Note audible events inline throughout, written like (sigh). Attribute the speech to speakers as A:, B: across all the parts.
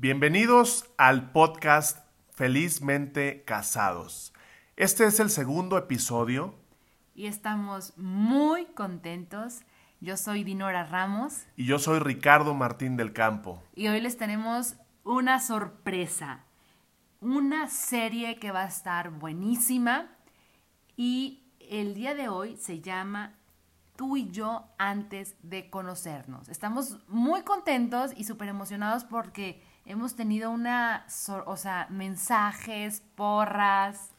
A: Bienvenidos al podcast Felizmente Casados. Este es el segundo episodio.
B: Y estamos muy contentos. Yo soy Dinora Ramos.
A: Y yo soy Ricardo Martín del Campo.
B: Y hoy les tenemos una sorpresa. Una serie que va a estar buenísima. Y el día de hoy se llama Tú y yo antes de conocernos. Estamos muy contentos y súper emocionados porque hemos tenido una, o sea, mensajes, porras.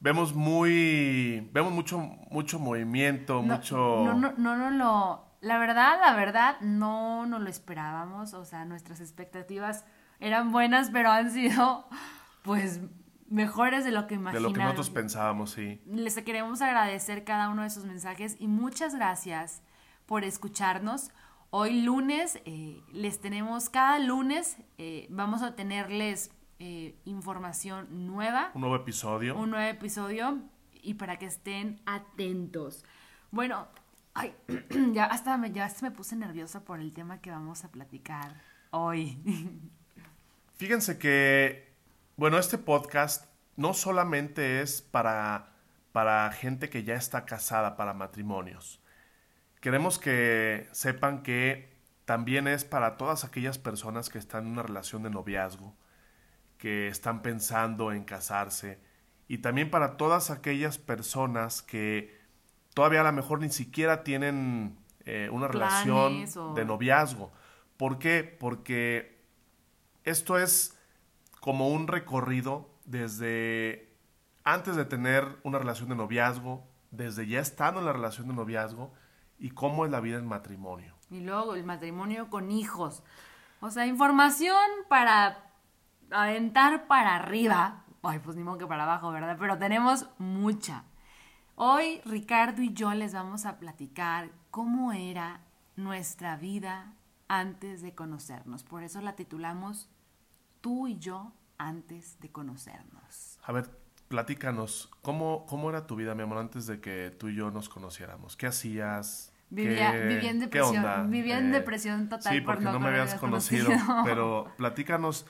A: Vemos muy, vemos mucho, mucho movimiento, mucho...
B: No, no, no, no lo, la verdad, la verdad, no nos lo esperábamos, o sea, nuestras expectativas eran buenas, pero han sido, pues, mejores de lo que imaginábamos.
A: De lo que nosotros pensábamos, sí.
B: Les queremos agradecer cada uno de esos mensajes y muchas gracias por escucharnos. Hoy lunes eh, les tenemos, cada lunes eh, vamos a tenerles eh, información nueva.
A: Un nuevo episodio.
B: Un nuevo episodio y para que estén atentos. Bueno, ay, (clears throat) ya hasta me, ya me puse nerviosa por el tema que vamos a platicar hoy. (laughs)
A: Fíjense que, bueno, este podcast no solamente es para, para gente que ya está casada, para matrimonios. Queremos que sepan que también es para todas aquellas personas que están en una relación de noviazgo, que están pensando en casarse, y también para todas aquellas personas que todavía a lo mejor ni siquiera tienen eh, una relación de noviazgo. ¿Por qué? Porque esto es como un recorrido desde antes de tener una relación de noviazgo, desde ya estando en la relación de noviazgo, y cómo es la vida en matrimonio.
B: Y luego el matrimonio con hijos. O sea, información para aventar para arriba. Ay, pues ni modo que para abajo, ¿verdad? Pero tenemos mucha. Hoy Ricardo y yo les vamos a platicar cómo era nuestra vida antes de conocernos. Por eso la titulamos Tú y yo antes de conocernos.
A: A ver, platícanos, ¿cómo, cómo era tu vida, mi amor, antes de que tú y yo nos conociéramos? ¿Qué hacías?
B: Vivía, en depresión, vivía en eh, depresión total.
A: Sí, porque no, me habías conocido, (laughs) pero platícanos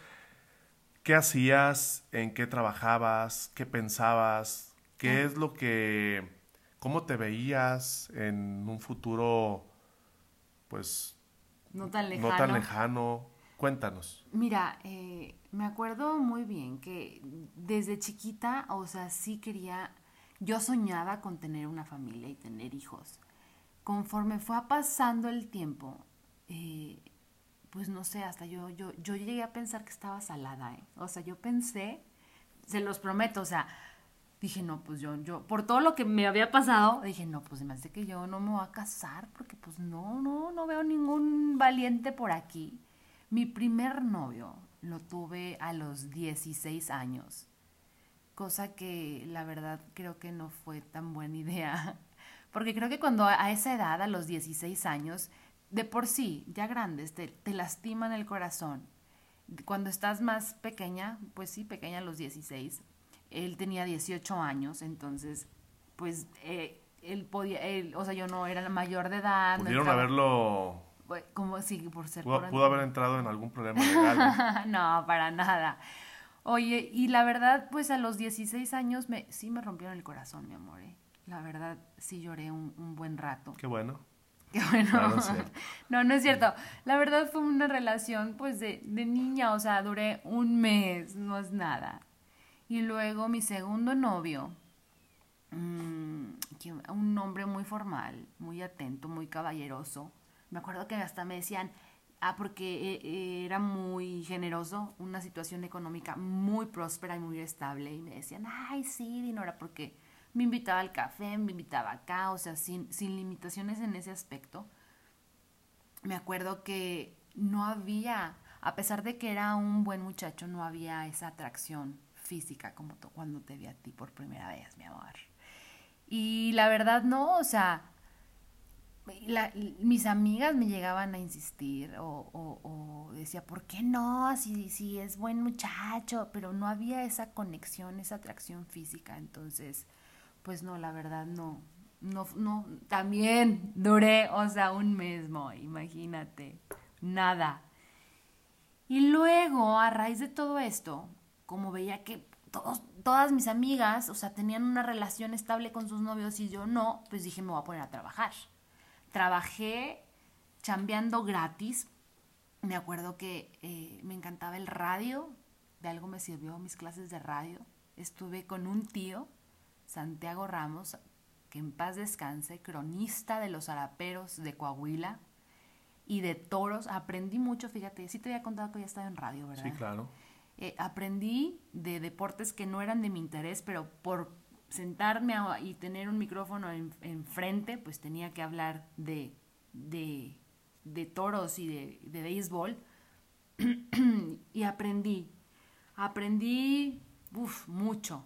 A: qué hacías, en qué trabajabas, qué pensabas, qué es lo que, cómo te veías en un futuro, pues,
B: no tan lejano.
A: No tan lejano. Cuéntanos.
B: Mira, eh, me acuerdo muy bien que desde chiquita, o sea, sí quería, yo soñaba con tener una familia y tener hijos conforme fue pasando el tiempo, eh, pues no sé, hasta yo, yo, yo llegué a pensar que estaba salada, ¿eh? O sea, yo pensé, se los prometo, o sea, dije, no, pues yo, yo, por todo lo que me había pasado, dije, no, pues me hace que yo no me voy a casar, porque pues no, no, no veo ningún valiente por aquí. Mi primer novio lo tuve a los 16 años, cosa que la verdad creo que no fue tan buena (laughs) idea porque creo que cuando a esa edad, a los 16 años, de por sí, ya grandes, te, te lastiman el corazón. Cuando estás más pequeña, pues sí, pequeña a los 16, él tenía 18 años, entonces, pues eh, él podía, él, o sea, yo no era la mayor de edad.
A: Pudieron haberlo...
B: Como sí, por ser...
A: Pudo, pudo haber entrado en algún problema legal. (laughs)
B: no, para nada. Oye, y la verdad, pues a los 16 años me, sí me rompieron el corazón, mi amor. ¿eh? La verdad, sí lloré un, buen rato.
A: Qué bueno. (laughs)
B: Qué bueno. (laughs) no, no es cierto. La verdad fue una relación pues de, de niña, o sea, duré un mes, no es nada. Y luego mi segundo novio, mm, un hombre muy formal, muy atento, muy caballeroso. Me acuerdo que hasta me decían, ah, porque eh, era muy generoso, una situación económica muy próspera y muy estable. Y me decían, ay, sí, Dinora, porque me invitaba al café, me invitaba acá, o sea, sin, sin limitaciones en ese aspecto. Me acuerdo que no había, a pesar de que era un buen muchacho, no había esa atracción física como cuando te vi a ti por primera vez, mi amor. Y la verdad no, o sea, mis amigas me llegaban a insistir o, o, decía, ¿por qué no? Si, si es buen muchacho, pero no había esa conexión, esa atracción física. Entonces, pues no, la verdad no. No, no, también duré, o sea, un mes, imagínate, nada. Y luego, a raíz de todo esto, como veía que todas mis amigas, o sea, tenían una relación estable con sus novios y yo no, pues dije, me voy a poner a trabajar. Trabajé chambeando gratis. Me acuerdo que eh, me encantaba el radio, de algo me sirvió mis clases de radio. Estuve con un tío, Santiago Ramos, que en paz descanse, cronista de los araperos de Coahuila y de toros. Aprendí mucho, fíjate, sí te había contado que ya estaba en radio, ¿verdad?
A: Sí, claro.
B: Eh, aprendí de deportes que no eran de mi interés, pero por sentarme y tener un micrófono enfrente, pues tenía que hablar de, de, de toros y de, de béisbol. (clears throat) y aprendí, aprendí uf, mucho.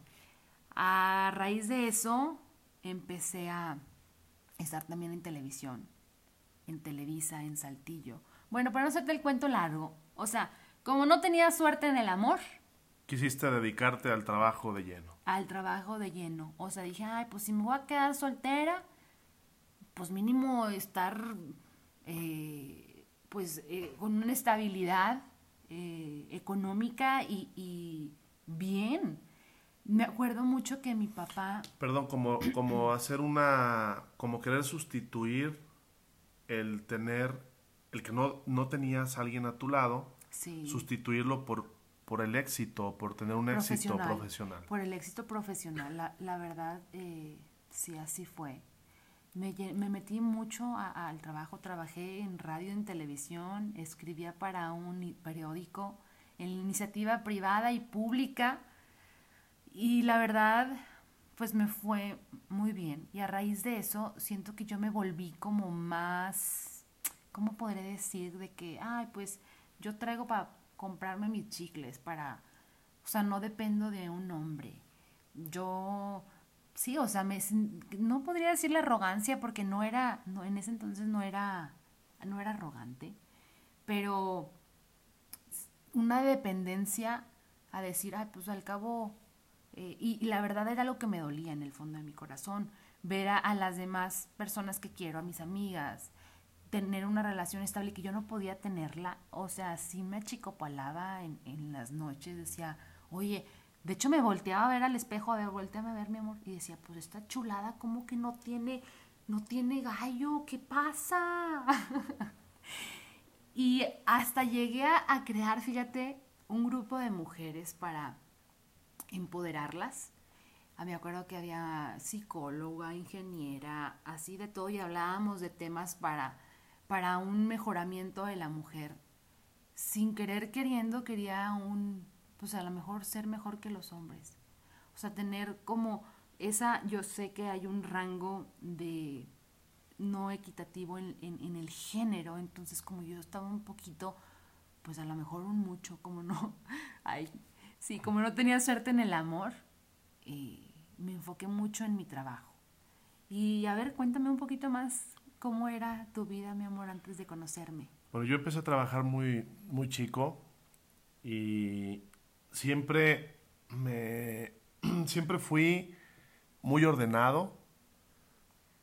B: A raíz de eso empecé a estar también en televisión, en Televisa, en Saltillo. Bueno, para no hacerte el cuento largo, o sea, como no tenía suerte en el amor.
A: Quisiste dedicarte al trabajo de lleno.
B: Al trabajo de lleno. O sea, dije, ay, pues si me voy a quedar soltera, pues mínimo estar, eh, pues, eh, con una estabilidad eh, económica y, y, bien. Me acuerdo mucho que mi papá...
A: Perdón, como, como hacer una... como querer sustituir el tener... el que no, no tenías a alguien a tu lado sustituirlo por, por el éxito, por tener un éxito profesional.
B: Por el éxito profesional, la, la verdad, eh, sí, así fue. Me, me metí mucho al trabajo, trabajé en radio, en televisión, escribía para un periódico, en iniciativa privada y pública, y la verdad, pues me fue muy bien. Y a raíz de eso, siento que yo me volví como más, ¿cómo podré decir? De que, ay, pues yo traigo para comprarme mis chicles, para, o sea, no dependo de un hombre. Yo, sí, o sea, me, no podría decir la arrogancia porque no era, no, en ese entonces no era, no era arrogante, pero una dependencia a decir, ay, pues al cabo, eh, y, la verdad era lo que me dolía en el fondo de mi corazón, ver a las demás personas que quiero, a mis amigas, tener una relación estable que yo no podía tenerla. O sea, sí me achicopalaba en, en las noches, decía, oye, de hecho me volteaba a ver al espejo, a ver, volteame a ver, mi amor, y decía, pues esta chulada, ¿cómo que no tiene, no tiene gallo? ¿Qué pasa? (laughs) y hasta llegué a, crear, fíjate, un grupo de mujeres para empoderarlas. Ah, me acuerdo que había psicóloga, ingeniera, así de todo, y hablábamos de temas para para un mejoramiento de la mujer. Sin querer queriendo quería un, pues a lo mejor ser mejor que los hombres. O sea, tener como esa, yo sé que hay un rango de no equitativo en, en, el género, entonces como yo estaba un poquito, pues a lo mejor un mucho, como no, (laughs) ay, sí, como no tenía suerte en el amor, eh, me enfoqué mucho en mi trabajo. Y a ver, cuéntame un poquito más ¿Cómo era tu vida, mi amor, antes de conocerme?
A: Bueno, yo empecé a trabajar muy, muy chico y siempre me (clears throat) siempre fui muy ordenado.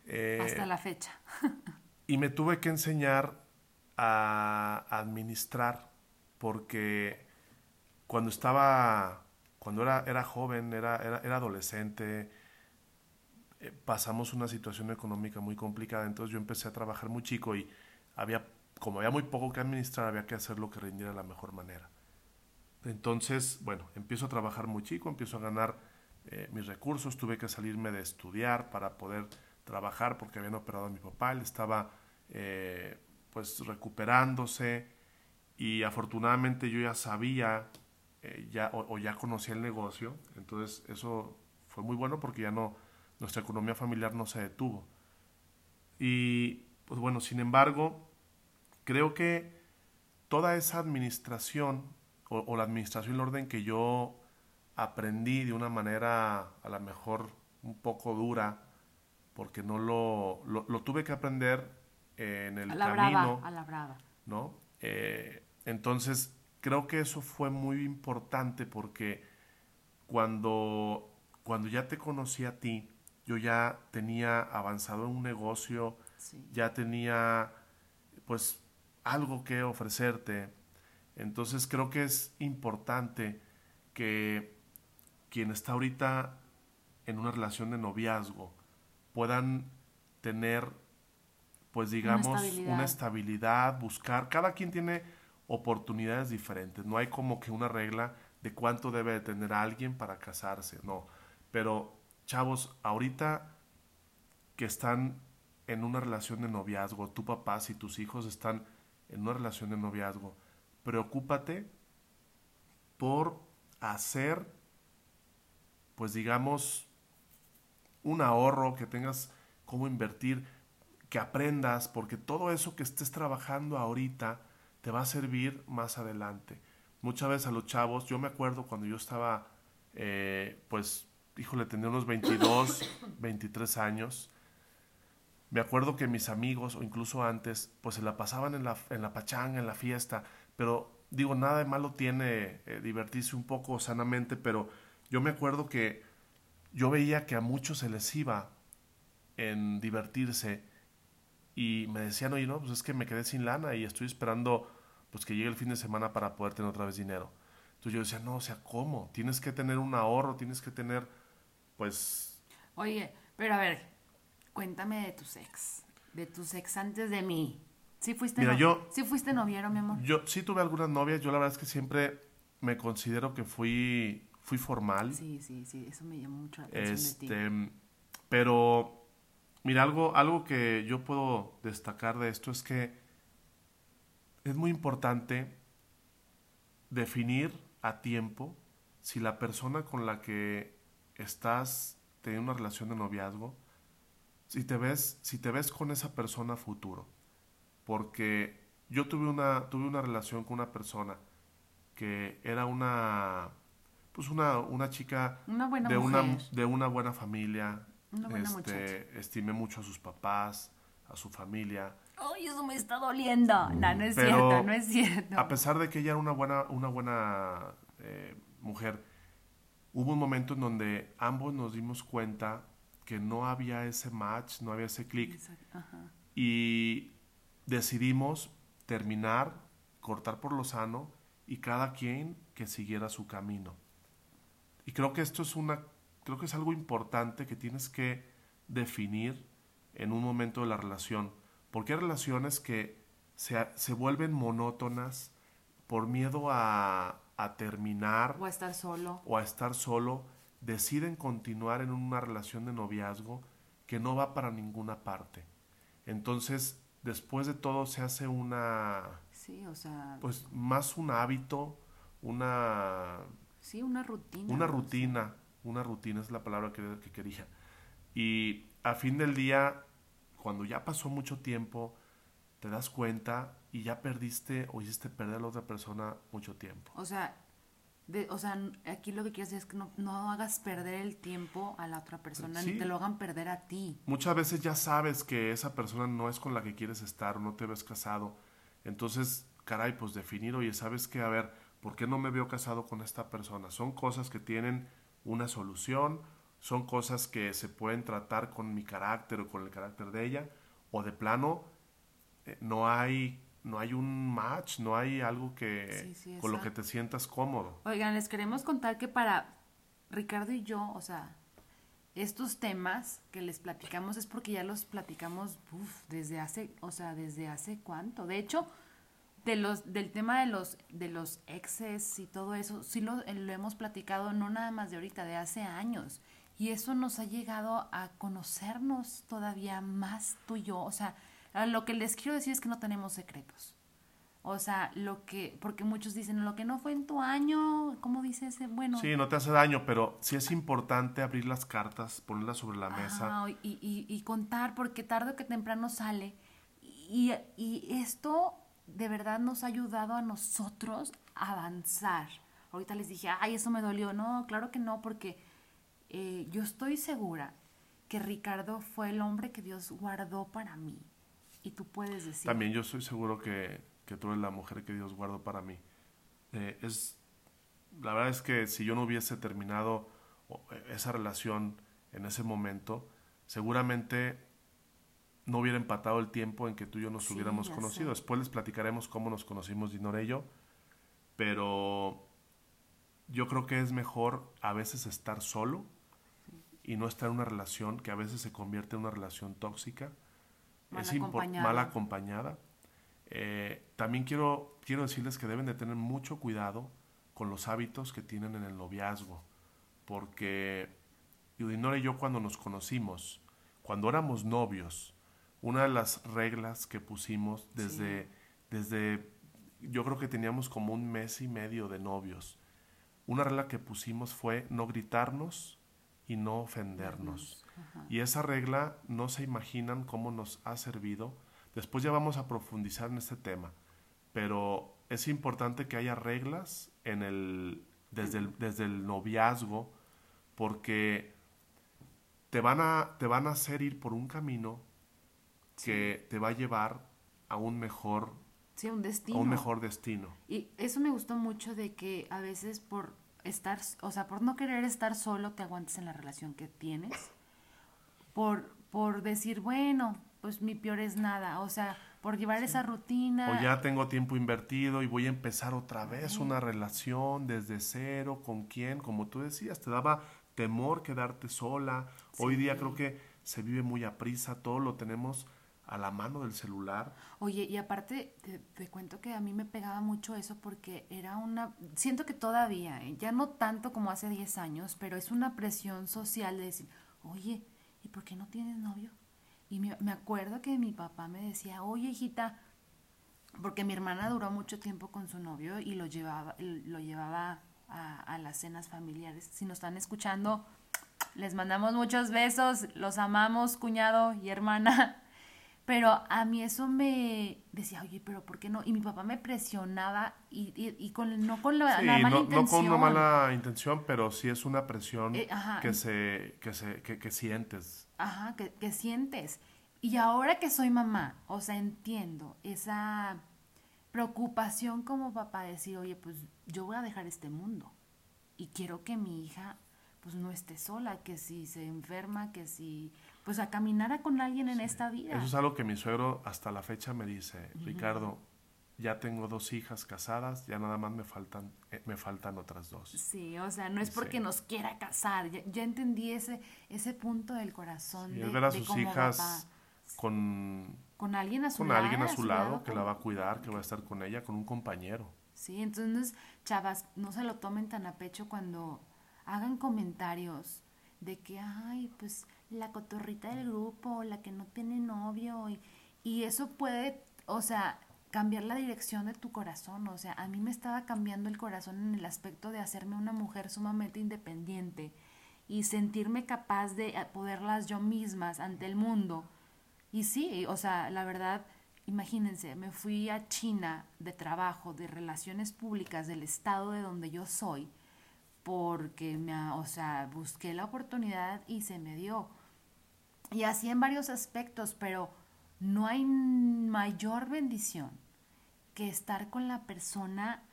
B: Eh, Hasta la fecha. (laughs)
A: y me tuve que enseñar a administrar porque cuando estaba, cuando era, era joven, era, era, adolescente, eh, pasamos una situación económica muy complicada, entonces yo empecé a trabajar muy chico y había, como había muy poco que administrar, había que hacer lo que rindiera de la mejor manera. Entonces, bueno, empiezo a trabajar muy chico, empiezo a ganar eh, mis recursos, tuve que salirme de estudiar para poder trabajar porque habían operado a mi papá, él estaba eh, pues recuperándose y afortunadamente yo ya sabía ya, o ya conocía el negocio, entonces eso fue muy bueno porque ya no, nuestra economía familiar no se detuvo. Y pues bueno, sin embargo, creo que toda esa administración o, la administración y el orden que yo aprendí de una manera a lo mejor un poco dura, porque no lo, lo, tuve que aprender en el
B: a la
A: camino.
B: a la brava.
A: ¿no? Eh, entonces, creo que eso fue muy importante porque cuando, cuando ya te conocí a ti, yo ya tenía avanzado en un negocio, ya tenía pues algo que ofrecerte Entonces creo que es importante que quien está ahorita en una relación de noviazgo puedan tener, pues digamos, una estabilidad. una estabilidad, buscar, cada quien tiene oportunidades diferentes, no hay como que una regla de cuánto debe de tener alguien para casarse, no, pero chavos, ahorita que están en una relación de noviazgo, tu papá y tus hijos están en una relación de noviazgo, preocúpate por hacer, pues digamos, un ahorro, que tengas cómo invertir, que aprendas, porque todo eso que estés trabajando ahorita te va a servir más adelante. Muchas veces a los chavos, yo me acuerdo cuando yo estaba, eh, pues, híjole, tenía unos 22, 23 (coughs) años, me acuerdo que mis amigos, o incluso antes, pues se la pasaban en la, en la pachanga, en la fiesta, pero digo, nada de malo tiene eh, divertirse un poco sanamente, pero yo me acuerdo que yo veía que a muchos se les iba en divertirse y me decían, oye, no, pues es que me quedé sin lana y estoy esperando pues que llegue el fin de semana para poder tener otra vez dinero. Entonces yo decía, no, o sea, ¿cómo? Tienes que tener un ahorro, tienes que tener, pues...
B: Oye, pero a ver, Cuéntame de tus ex, de tus ex antes de mí. ¿Sí fuiste,
A: Mira, yo,
B: ¿Sí fuiste noviero, mi amor?
A: Yo sí tuve algunas novias, yo la verdad es que siempre me considero que fui, fui formal.
B: Sí, sí, sí, eso me llamó mucho la atención
A: este, de ti. Este, pero, mira, algo, algo que yo puedo destacar de esto es que es muy importante definir a tiempo si la persona con la que estás teniendo una relación de noviazgo si te ves, si te ves con esa persona futuro. Porque yo tuve una, tuve una relación con una persona que era una pues una, una chica de, una, de una buena familia. este, estimé mucho a sus papás, a su familia.
B: Ay, eso me está doliendo. No, no es cierto, no es cierto.
A: A pesar de que ella era una buena, una buena eh, mujer, hubo un momento en donde ambos nos dimos cuenta que no había ese match, no había ese clic. Y decidimos terminar, cortar por lo sano y cada quien que siguiera su camino. Y creo que esto es una, creo que es algo importante que tienes que definir en un momento de la relación. Porque hay relaciones que se, se vuelven monótonas por miedo a, a terminar.
B: O a estar solo.
A: O a estar solo deciden continuar en una relación de noviazgo que no va para ninguna parte. Entonces, después de todo se hace una...
B: Sí, o sea...
A: Pues más un hábito, una...
B: Sí, una rutina.
A: Una rutina, una rutina es la palabra que, que quería. Y a fin del día, cuando ya pasó mucho tiempo, te das cuenta y ya perdiste o hiciste perder a la otra persona mucho tiempo.
B: O sea, o sea, aquí lo que quiero decir es que no, no, hagas perder el tiempo a la otra persona, ni te lo hagan perder a ti.
A: Muchas veces ya sabes que esa persona no es con la que quieres estar o no te ves casado. Entonces, caray, pues definir, oye, ¿sabes qué? A ver, ¿por qué no me veo casado con esta persona? Son cosas que tienen una solución, son cosas que se pueden tratar con mi carácter o con el carácter de ella, o de plano, eh, no hay no hay un match, no hay algo que con lo que te sientas cómodo.
B: Oigan, les queremos contar que para Ricardo y yo, o sea, estos temas que les platicamos es porque ya los platicamos desde hace, o sea, desde hace cuánto. De hecho, de los del tema de los de los exes y todo eso, sí lo, lo hemos platicado no nada más de ahorita, de hace años. Y eso nos ha llegado a conocernos todavía más tú y yo, o sea, lo que les quiero decir es que no tenemos secretos. O sea, lo que, porque muchos dicen, lo que no fue en tu año, ¿cómo dice ese? Bueno.
A: Sí, no te hace daño, pero sí es importante abrir las cartas, ponerlas sobre la mesa.
B: y, y, y, contar, porque tarde o que temprano sale. Y, y esto de verdad nos ha ayudado a nosotros a avanzar. Ahorita les dije, ay, eso me dolió. No, claro que no, porque eh, yo estoy segura que Ricardo fue el hombre que Dios guardó para mí. Y tú puedes decir.
A: También yo estoy seguro que, que tú eres la mujer que Dios guardó para mí. Eh, es, la verdad es que si yo no hubiese terminado eh, esa relación en ese momento, seguramente no hubiera empatado el tiempo en que tú y yo nos hubiéramos conocido. Después les platicaremos cómo nos conocimos Dinora y yo. pero yo creo que es mejor a veces estar solo y no estar en una relación que a veces se convierte en una relación tóxica,
B: Mal
A: es
B: acompañada.
A: mal acompañada. Eh, también quiero, quiero decirles que deben de tener mucho cuidado con los hábitos que tienen en el noviazgo, porque Eudinora y yo cuando nos conocimos, cuando éramos novios, una de las reglas que pusimos desde, desde yo creo que teníamos como un mes y medio de novios, una regla que pusimos fue no gritarnos y no ofendernos.
B: Ajá.
A: Y esa regla no se imaginan cómo nos ha servido. Después ya vamos a profundizar en este tema, pero es importante que haya reglas en el, desde, el, desde el noviazgo porque te van, a, te van a hacer ir por un camino que te va a llevar a un mejor,
B: Sí, un
A: a
B: destino.
A: un mejor destino.
B: Y eso me gustó mucho de que a veces por estar, o sea, por no querer estar solo, te aguantes en la relación que tienes. Por, por decir, bueno, pues mi peor es nada. O sea, por llevar esa rutina.
A: O ya tengo tiempo invertido y voy a empezar otra vez una relación desde cero, con quién, como tú decías, te daba temor quedarte sola. Hoy día creo que se vive muy a prisa, todo lo tenemos a la mano del celular.
B: Oye, y aparte te, cuento que a mí me pegaba mucho eso porque era una, siento que todavía, ¿eh? ya no tanto como hace 10 años, pero es una presión social de decir, oye, ¿y por qué no tienes novio? Y me, me acuerdo que mi papá me decía, oye, hijita, porque mi hermana duró mucho tiempo con su novio y lo llevaba, lo llevaba a las cenas familiares. Si nos están escuchando, les mandamos muchos besos, los amamos, cuñado y hermana. Pero a mí eso me decía, oye, pero ¿por qué no? Y mi papá me presionaba y, y, y con, no con la,
A: Sí,
B: la mala
A: no, no
B: intención.
A: con una mala intención, pero sí es una presión
B: Eh, ajá.
A: que, se, que, se, que, que sientes.
B: Ajá, que, que sientes. Y ahora que soy mamá, o sea, entiendo esa preocupación como papá de decir, oye, pues yo voy a dejar este mundo y quiero que mi hija pues no esté sola, que si se enferma, que si pues a caminara con alguien en esta vida.
A: Eso es algo que mi suegro hasta la fecha me dice, Ricardo, ya tengo dos hijas casadas, ya nada más me faltan, eh, me faltan otras dos.
B: Sí, o sea, no es
A: Sí.
B: porque nos quiera casar. Ya, ya entendí ese, ese punto del corazón.
A: Y
B: de,
A: es ver a
B: de
A: sus hijas
B: papá.
A: con,
B: con alguien a su
A: con
B: lado.
A: alguien a su lado que
B: con-
A: la va a cuidar, que va a estar con ella, con un compañero.
B: Sí, entonces, chavas, no se lo tomen tan a pecho cuando hagan comentarios de que, ay, pues la cotorrita del grupo, la que no tiene novio, y, y eso puede, o sea, cambiar la dirección de tu corazón. O sea, a mí me estaba cambiando el corazón en el aspecto de hacerme una mujer sumamente independiente y sentirme capaz de eh, poderlas yo mismas ante el mundo. Y sí, o sea, la verdad, imagínense, me fui a China de trabajo, de relaciones públicas del estado de donde yo soy, porque me, o sea, busqué la oportunidad y se me dio. Y así en varios aspectos, pero no hay mayor bendición que estar con la persona.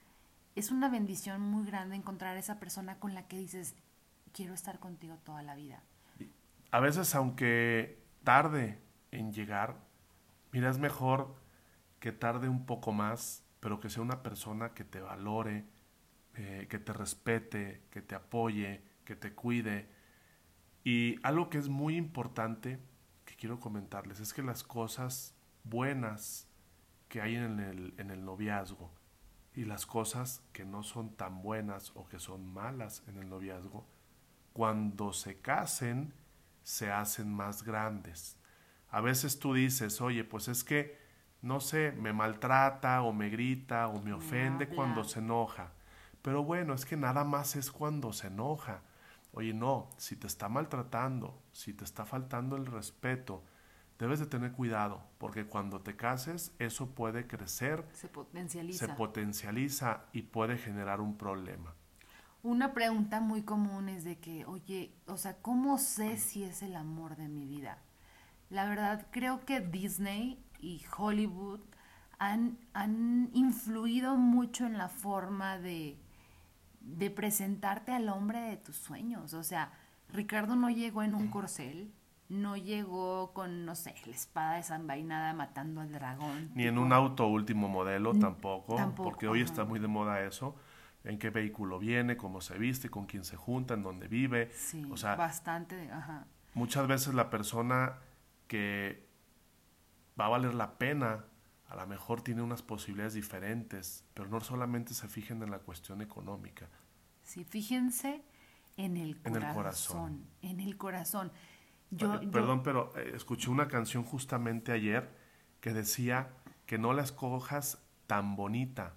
B: Es una bendición muy grande encontrar esa persona con la que dices, quiero estar contigo toda la vida.
A: A veces, aunque tarde en llegar, mira, es mejor que tarde un poco más, pero que sea una persona que te valore, eh, que te respete, que te apoye, que te cuide. Y algo que es muy importante que quiero comentarles es que las cosas buenas que hay en el, en el noviazgo y las cosas que no son tan buenas o que son malas en el noviazgo, cuando se casen, se hacen más grandes. A veces tú dices, oye, pues es que, no sé, me maltrata o me grita o me ofende cuando se enoja. Pero bueno, es que nada más es cuando se enoja. Oye, no, si te está maltratando, si te está faltando el respeto, debes de tener cuidado, porque cuando te cases, eso puede crecer,
B: Se potencializa.
A: se potencializa y puede generar un problema.
B: Una pregunta muy común es de que, oye, o sea, ¿cómo sé si es el amor de mi vida? La verdad, creo que Disney y Hollywood han, han influido mucho en la forma de, de presentarte al hombre de tus sueños. O sea, Ricardo no llegó en un corcel, no llegó con, no sé, la espada desenvainada matando al dragón.
A: Ni en un auto último modelo tampoco, porque hoy está muy de moda eso. En qué vehículo viene, cómo se viste, con quién se junta, en dónde vive.
B: Sí, o sea, bastante, ajá.
A: Muchas veces la persona que va a valer la pena, a lo mejor tiene unas posibilidades diferentes, pero no solamente se fijen en la cuestión económica.
B: Sí, fíjense en el corazón. En el corazón. En el corazón.
A: Yo, Perdón, pero eh, escuché una canción justamente ayer que decía que no la escojas tan bonita,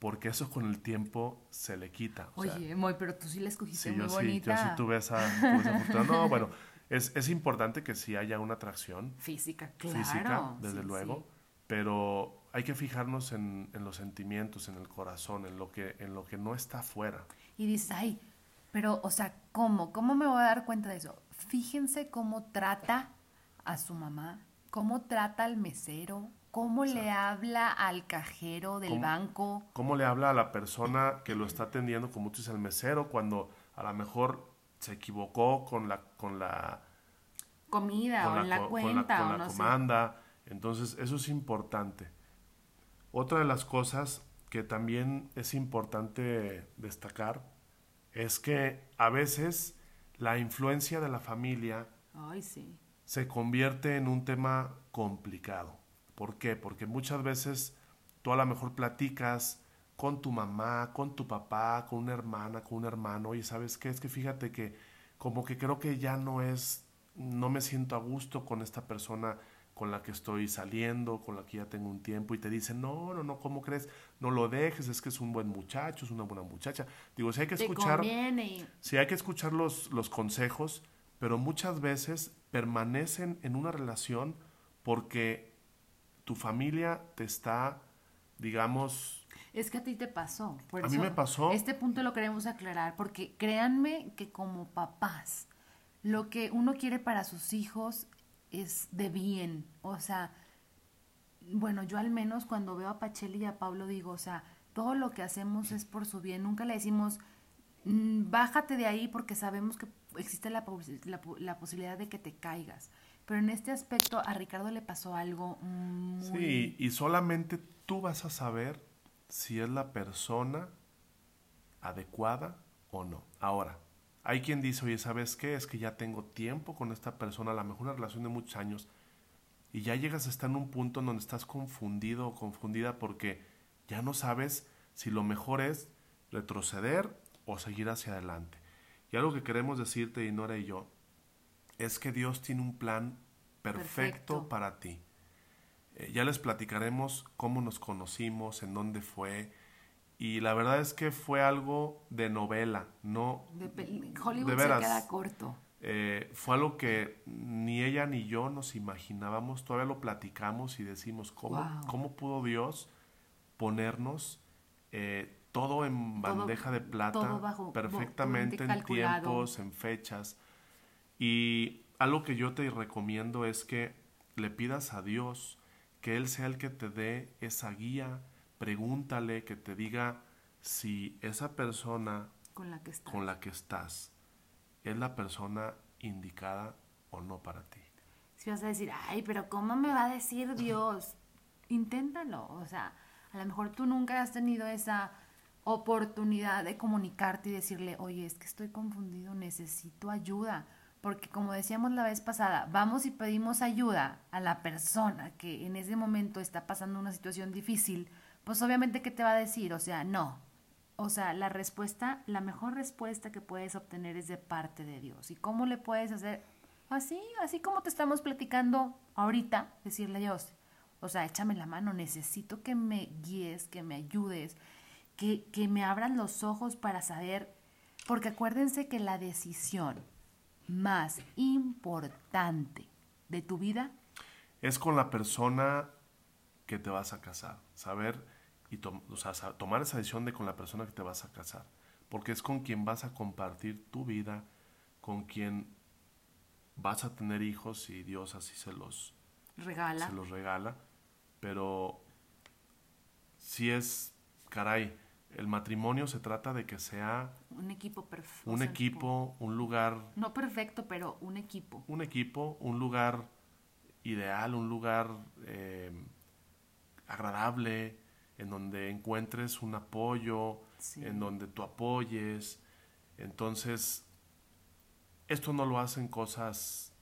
A: porque eso con el tiempo se le quita.
B: Oye, Moy, pero tú sí la escogiste muy bonita.
A: Sí, yo sí tuve esa, esa No, (laughs) bueno, es, es, importante que sí haya una atracción.
B: Física, claro.
A: Física, desde luego, pero hay que fijarnos en, en, los sentimientos, en el corazón, en lo que, en lo que no está afuera.
B: Y dices, ay, pero, o sea, ¿cómo? ¿Cómo me voy a dar cuenta de eso? Fíjense cómo trata a su mamá, cómo trata al mesero, cómo le habla al cajero del banco.
A: Cómo le habla a la persona que lo está atendiendo, como tú dices, el mesero, cuando a lo mejor se equivocó con la, con la
B: comida o en la cuenta
A: con la, comanda. Entonces, eso es importante. Otra de las cosas que también es importante destacar es que a veces la influencia de la familia se convierte en un tema complicado. ¿Por qué? Porque muchas veces tú a lo mejor platicas con tu mamá, con tu papá, con una hermana, con un hermano, y sabes qué, es que fíjate que como que creo que ya no es, no me siento a gusto con esta persona con la que estoy saliendo, con la que ya tengo un tiempo, y te dicen, no, no, no, ¿cómo crees? No lo dejes, es que es un buen muchacho, es una buena muchacha. Digo, si hay que escuchar, si hay que escuchar los, los consejos, pero muchas veces permanecen en una relación porque tu familia te está, digamos...
B: Es que a ti te pasó.
A: a mí me pasó.
B: Este punto lo queremos aclarar, porque créanme que como papás, lo que uno quiere para sus hijos es de bien. O sea, bueno, yo al menos cuando veo a Pacheli y a Pablo digo, o sea, todo lo que hacemos es por su bien. Nunca le decimos, mm, bájate de ahí porque sabemos que existe la, la, posibilidad de que te caigas. Pero en este aspecto a Ricardo le pasó algo muy...
A: Sí, y solamente tú vas a saber si es la persona adecuada o no. Ahora, hay quien dice, oye, ¿sabes qué? Es que ya tengo tiempo con esta persona, a lo mejor una relación de muchos años, y ya llegas a estar en un punto en donde estás confundido o confundida porque ya no sabes si lo mejor es retroceder o seguir hacia adelante. Y algo que queremos decirte, Inora y yo, es que Dios tiene un plan perfecto, para ti. Eh, ya les platicaremos cómo nos conocimos, en dónde fue, y la verdad es que fue algo de novela, no
B: de Hollywood se queda corto.
A: Eh, fue algo que ni ella ni yo nos imaginábamos, todavía lo platicamos y decimos, ¿cómo, ¿cómo pudo Dios ponernos eh, todo en bandeja de plata, perfectamente en tiempos, en fechas? Y algo que yo te recomiendo es que le pidas a Dios que Él sea el que te dé esa guía, pregúntale que te diga si esa persona
B: con la que estás,
A: con la que estás es la persona indicada o no para ti.
B: Si vas a decir, ay, pero ¿cómo me va a decir Dios? Inténtalo. O sea, a lo mejor tú nunca has tenido esa oportunidad de comunicarte y decirle, oye, es que estoy confundido, necesito ayuda. Porque como decíamos la vez pasada, vamos y pedimos ayuda a la persona que en ese momento está pasando una situación difícil pues obviamente, ¿qué te va a decir? O sea, no. O sea, la respuesta, la mejor respuesta que puedes obtener es de parte de Dios. ¿Y cómo le puedes hacer? Así, así como te estamos platicando ahorita, decirle a Dios, o sea, échame la mano, necesito que me guíes, que me ayudes, que, que me abran los ojos para saber, porque acuérdense que la decisión más importante de tu vida
A: es con la persona que te vas a casar, saber y tomar esa decisión de con la persona que te vas a casar, porque es con quien vas a compartir tu vida, con quien vas a tener hijos y Dios así se los
B: regala.
A: Se los regala, pero si es, caray, el matrimonio se trata de que sea
B: Un equipo perfecto.
A: un equipo, un lugar,
B: No perfecto, pero un equipo.
A: un equipo, un lugar ideal, un lugar eh, agradable, en donde encuentres un apoyo,
B: Sí.
A: en donde tú apoyes. Entonces, esto no lo hacen cosas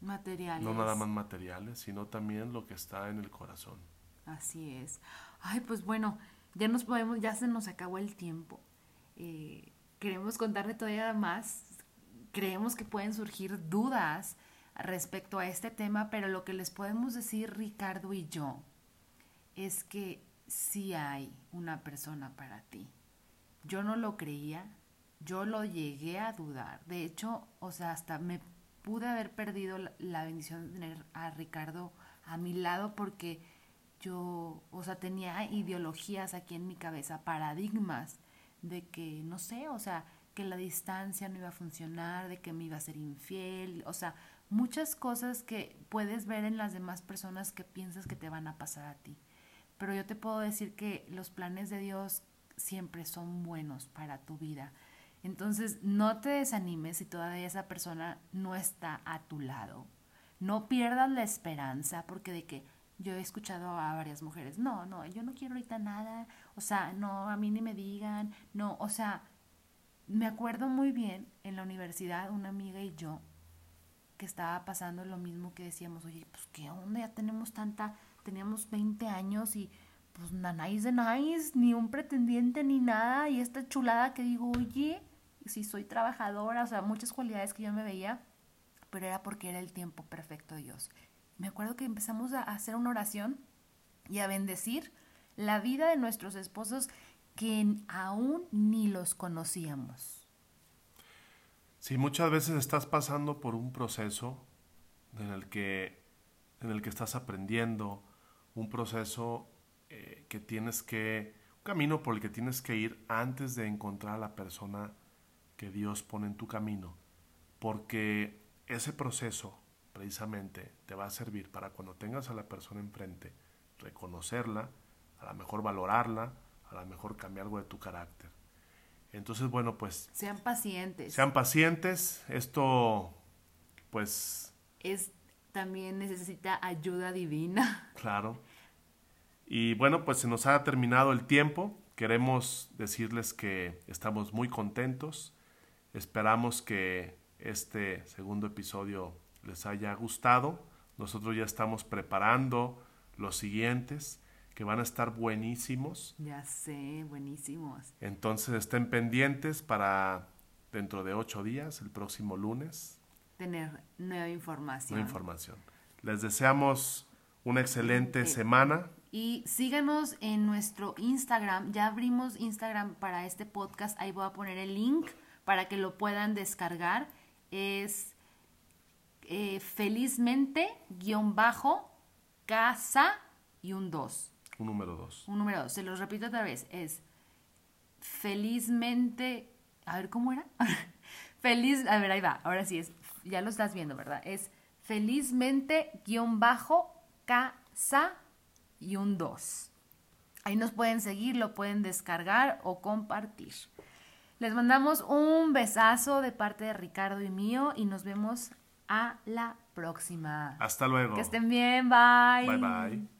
B: Materiales.
A: no nada más materiales, sino también lo que está en el corazón.
B: Así es. Ay, pues bueno, ya nos podemos, ya se nos acabó el tiempo. Eh, queremos contarle todavía más. Creemos que pueden surgir dudas respecto a este tema, pero lo que les podemos decir Ricardo y yo es que sí hay una persona para ti. Yo no lo creía, yo lo llegué a dudar. De hecho, o sea, hasta me pude haber perdido la, bendición de tener a Ricardo a mi lado porque yo, o sea, tenía ideologías aquí en mi cabeza, paradigmas de que, no sé, o sea, que la distancia no iba a funcionar, de que me iba a ser infiel, o sea, muchas cosas que puedes ver en las demás personas que piensas que te van a pasar a ti. Pero yo te puedo decir que los planes de Dios siempre son buenos para tu vida. Entonces, no te desanimes si todavía esa persona no está a tu lado. No pierdas la esperanza porque de que yo he escuchado a varias mujeres, no, no, yo no quiero ahorita nada, o sea, no, a mí ni me digan, no, o sea, me acuerdo muy bien en la universidad una amiga y yo que estaba pasando lo mismo que decíamos, oye, pues qué onda, ya tenemos tanta, teníamos 20 años y pues nanáis de nice, ni un pretendiente ni nada, y esta chulada que digo, oye, si soy trabajadora, o sea, muchas cualidades que yo me veía, pero era porque era el tiempo perfecto de Dios. Me acuerdo que empezamos a hacer una oración y a bendecir la vida de nuestros esposos que aún ni los conocíamos.
A: Si muchas veces estás pasando por un proceso en el que, en el que estás aprendiendo, un proceso eh, que tienes que, un camino por el que tienes que ir antes de encontrar a la persona que Dios pone en tu camino, porque ese proceso precisamente te va a servir para cuando tengas a la persona enfrente, reconocerla, a lo mejor valorarla, a lo mejor cambiar algo de tu carácter. Entonces, bueno, pues
B: Sean pacientes.
A: sean pacientes. Esto, pues,
B: Es también necesita ayuda divina. (laughs)
A: claro. Y bueno, pues se nos ha terminado el tiempo. Queremos decirles que estamos muy contentos. Esperamos que este segundo episodio les haya gustado. Nosotros ya estamos preparando los siguientes que van a estar buenísimos.
B: Ya sé, buenísimos.
A: Entonces estén pendientes para dentro de ocho días, el próximo lunes,
B: Tener nueva información.
A: nueva información. Les deseamos una excelente
B: Excelente.
A: semana.
B: Y síganos en nuestro Instagram. Ya abrimos Instagram para este podcast. Ahí voy a poner el link para que lo puedan descargar. Es eh, felizmente guion bajo casa y un 2.
A: Un número dos.
B: Un número 2. Se los repito otra vez. Es felizmente... A ver, ¿cómo era? (laughs) Feliz... A ver, ahí va. Ahora sí es... Ya lo estás viendo, ¿verdad? Es felizmente guion bajo casa y un 2. Ahí nos pueden seguir, lo pueden descargar o compartir. Les mandamos un besazo de parte de Ricardo y mío y nos vemos a la próxima.
A: Hasta luego.
B: Que estén bien, bye.
A: Bye bye.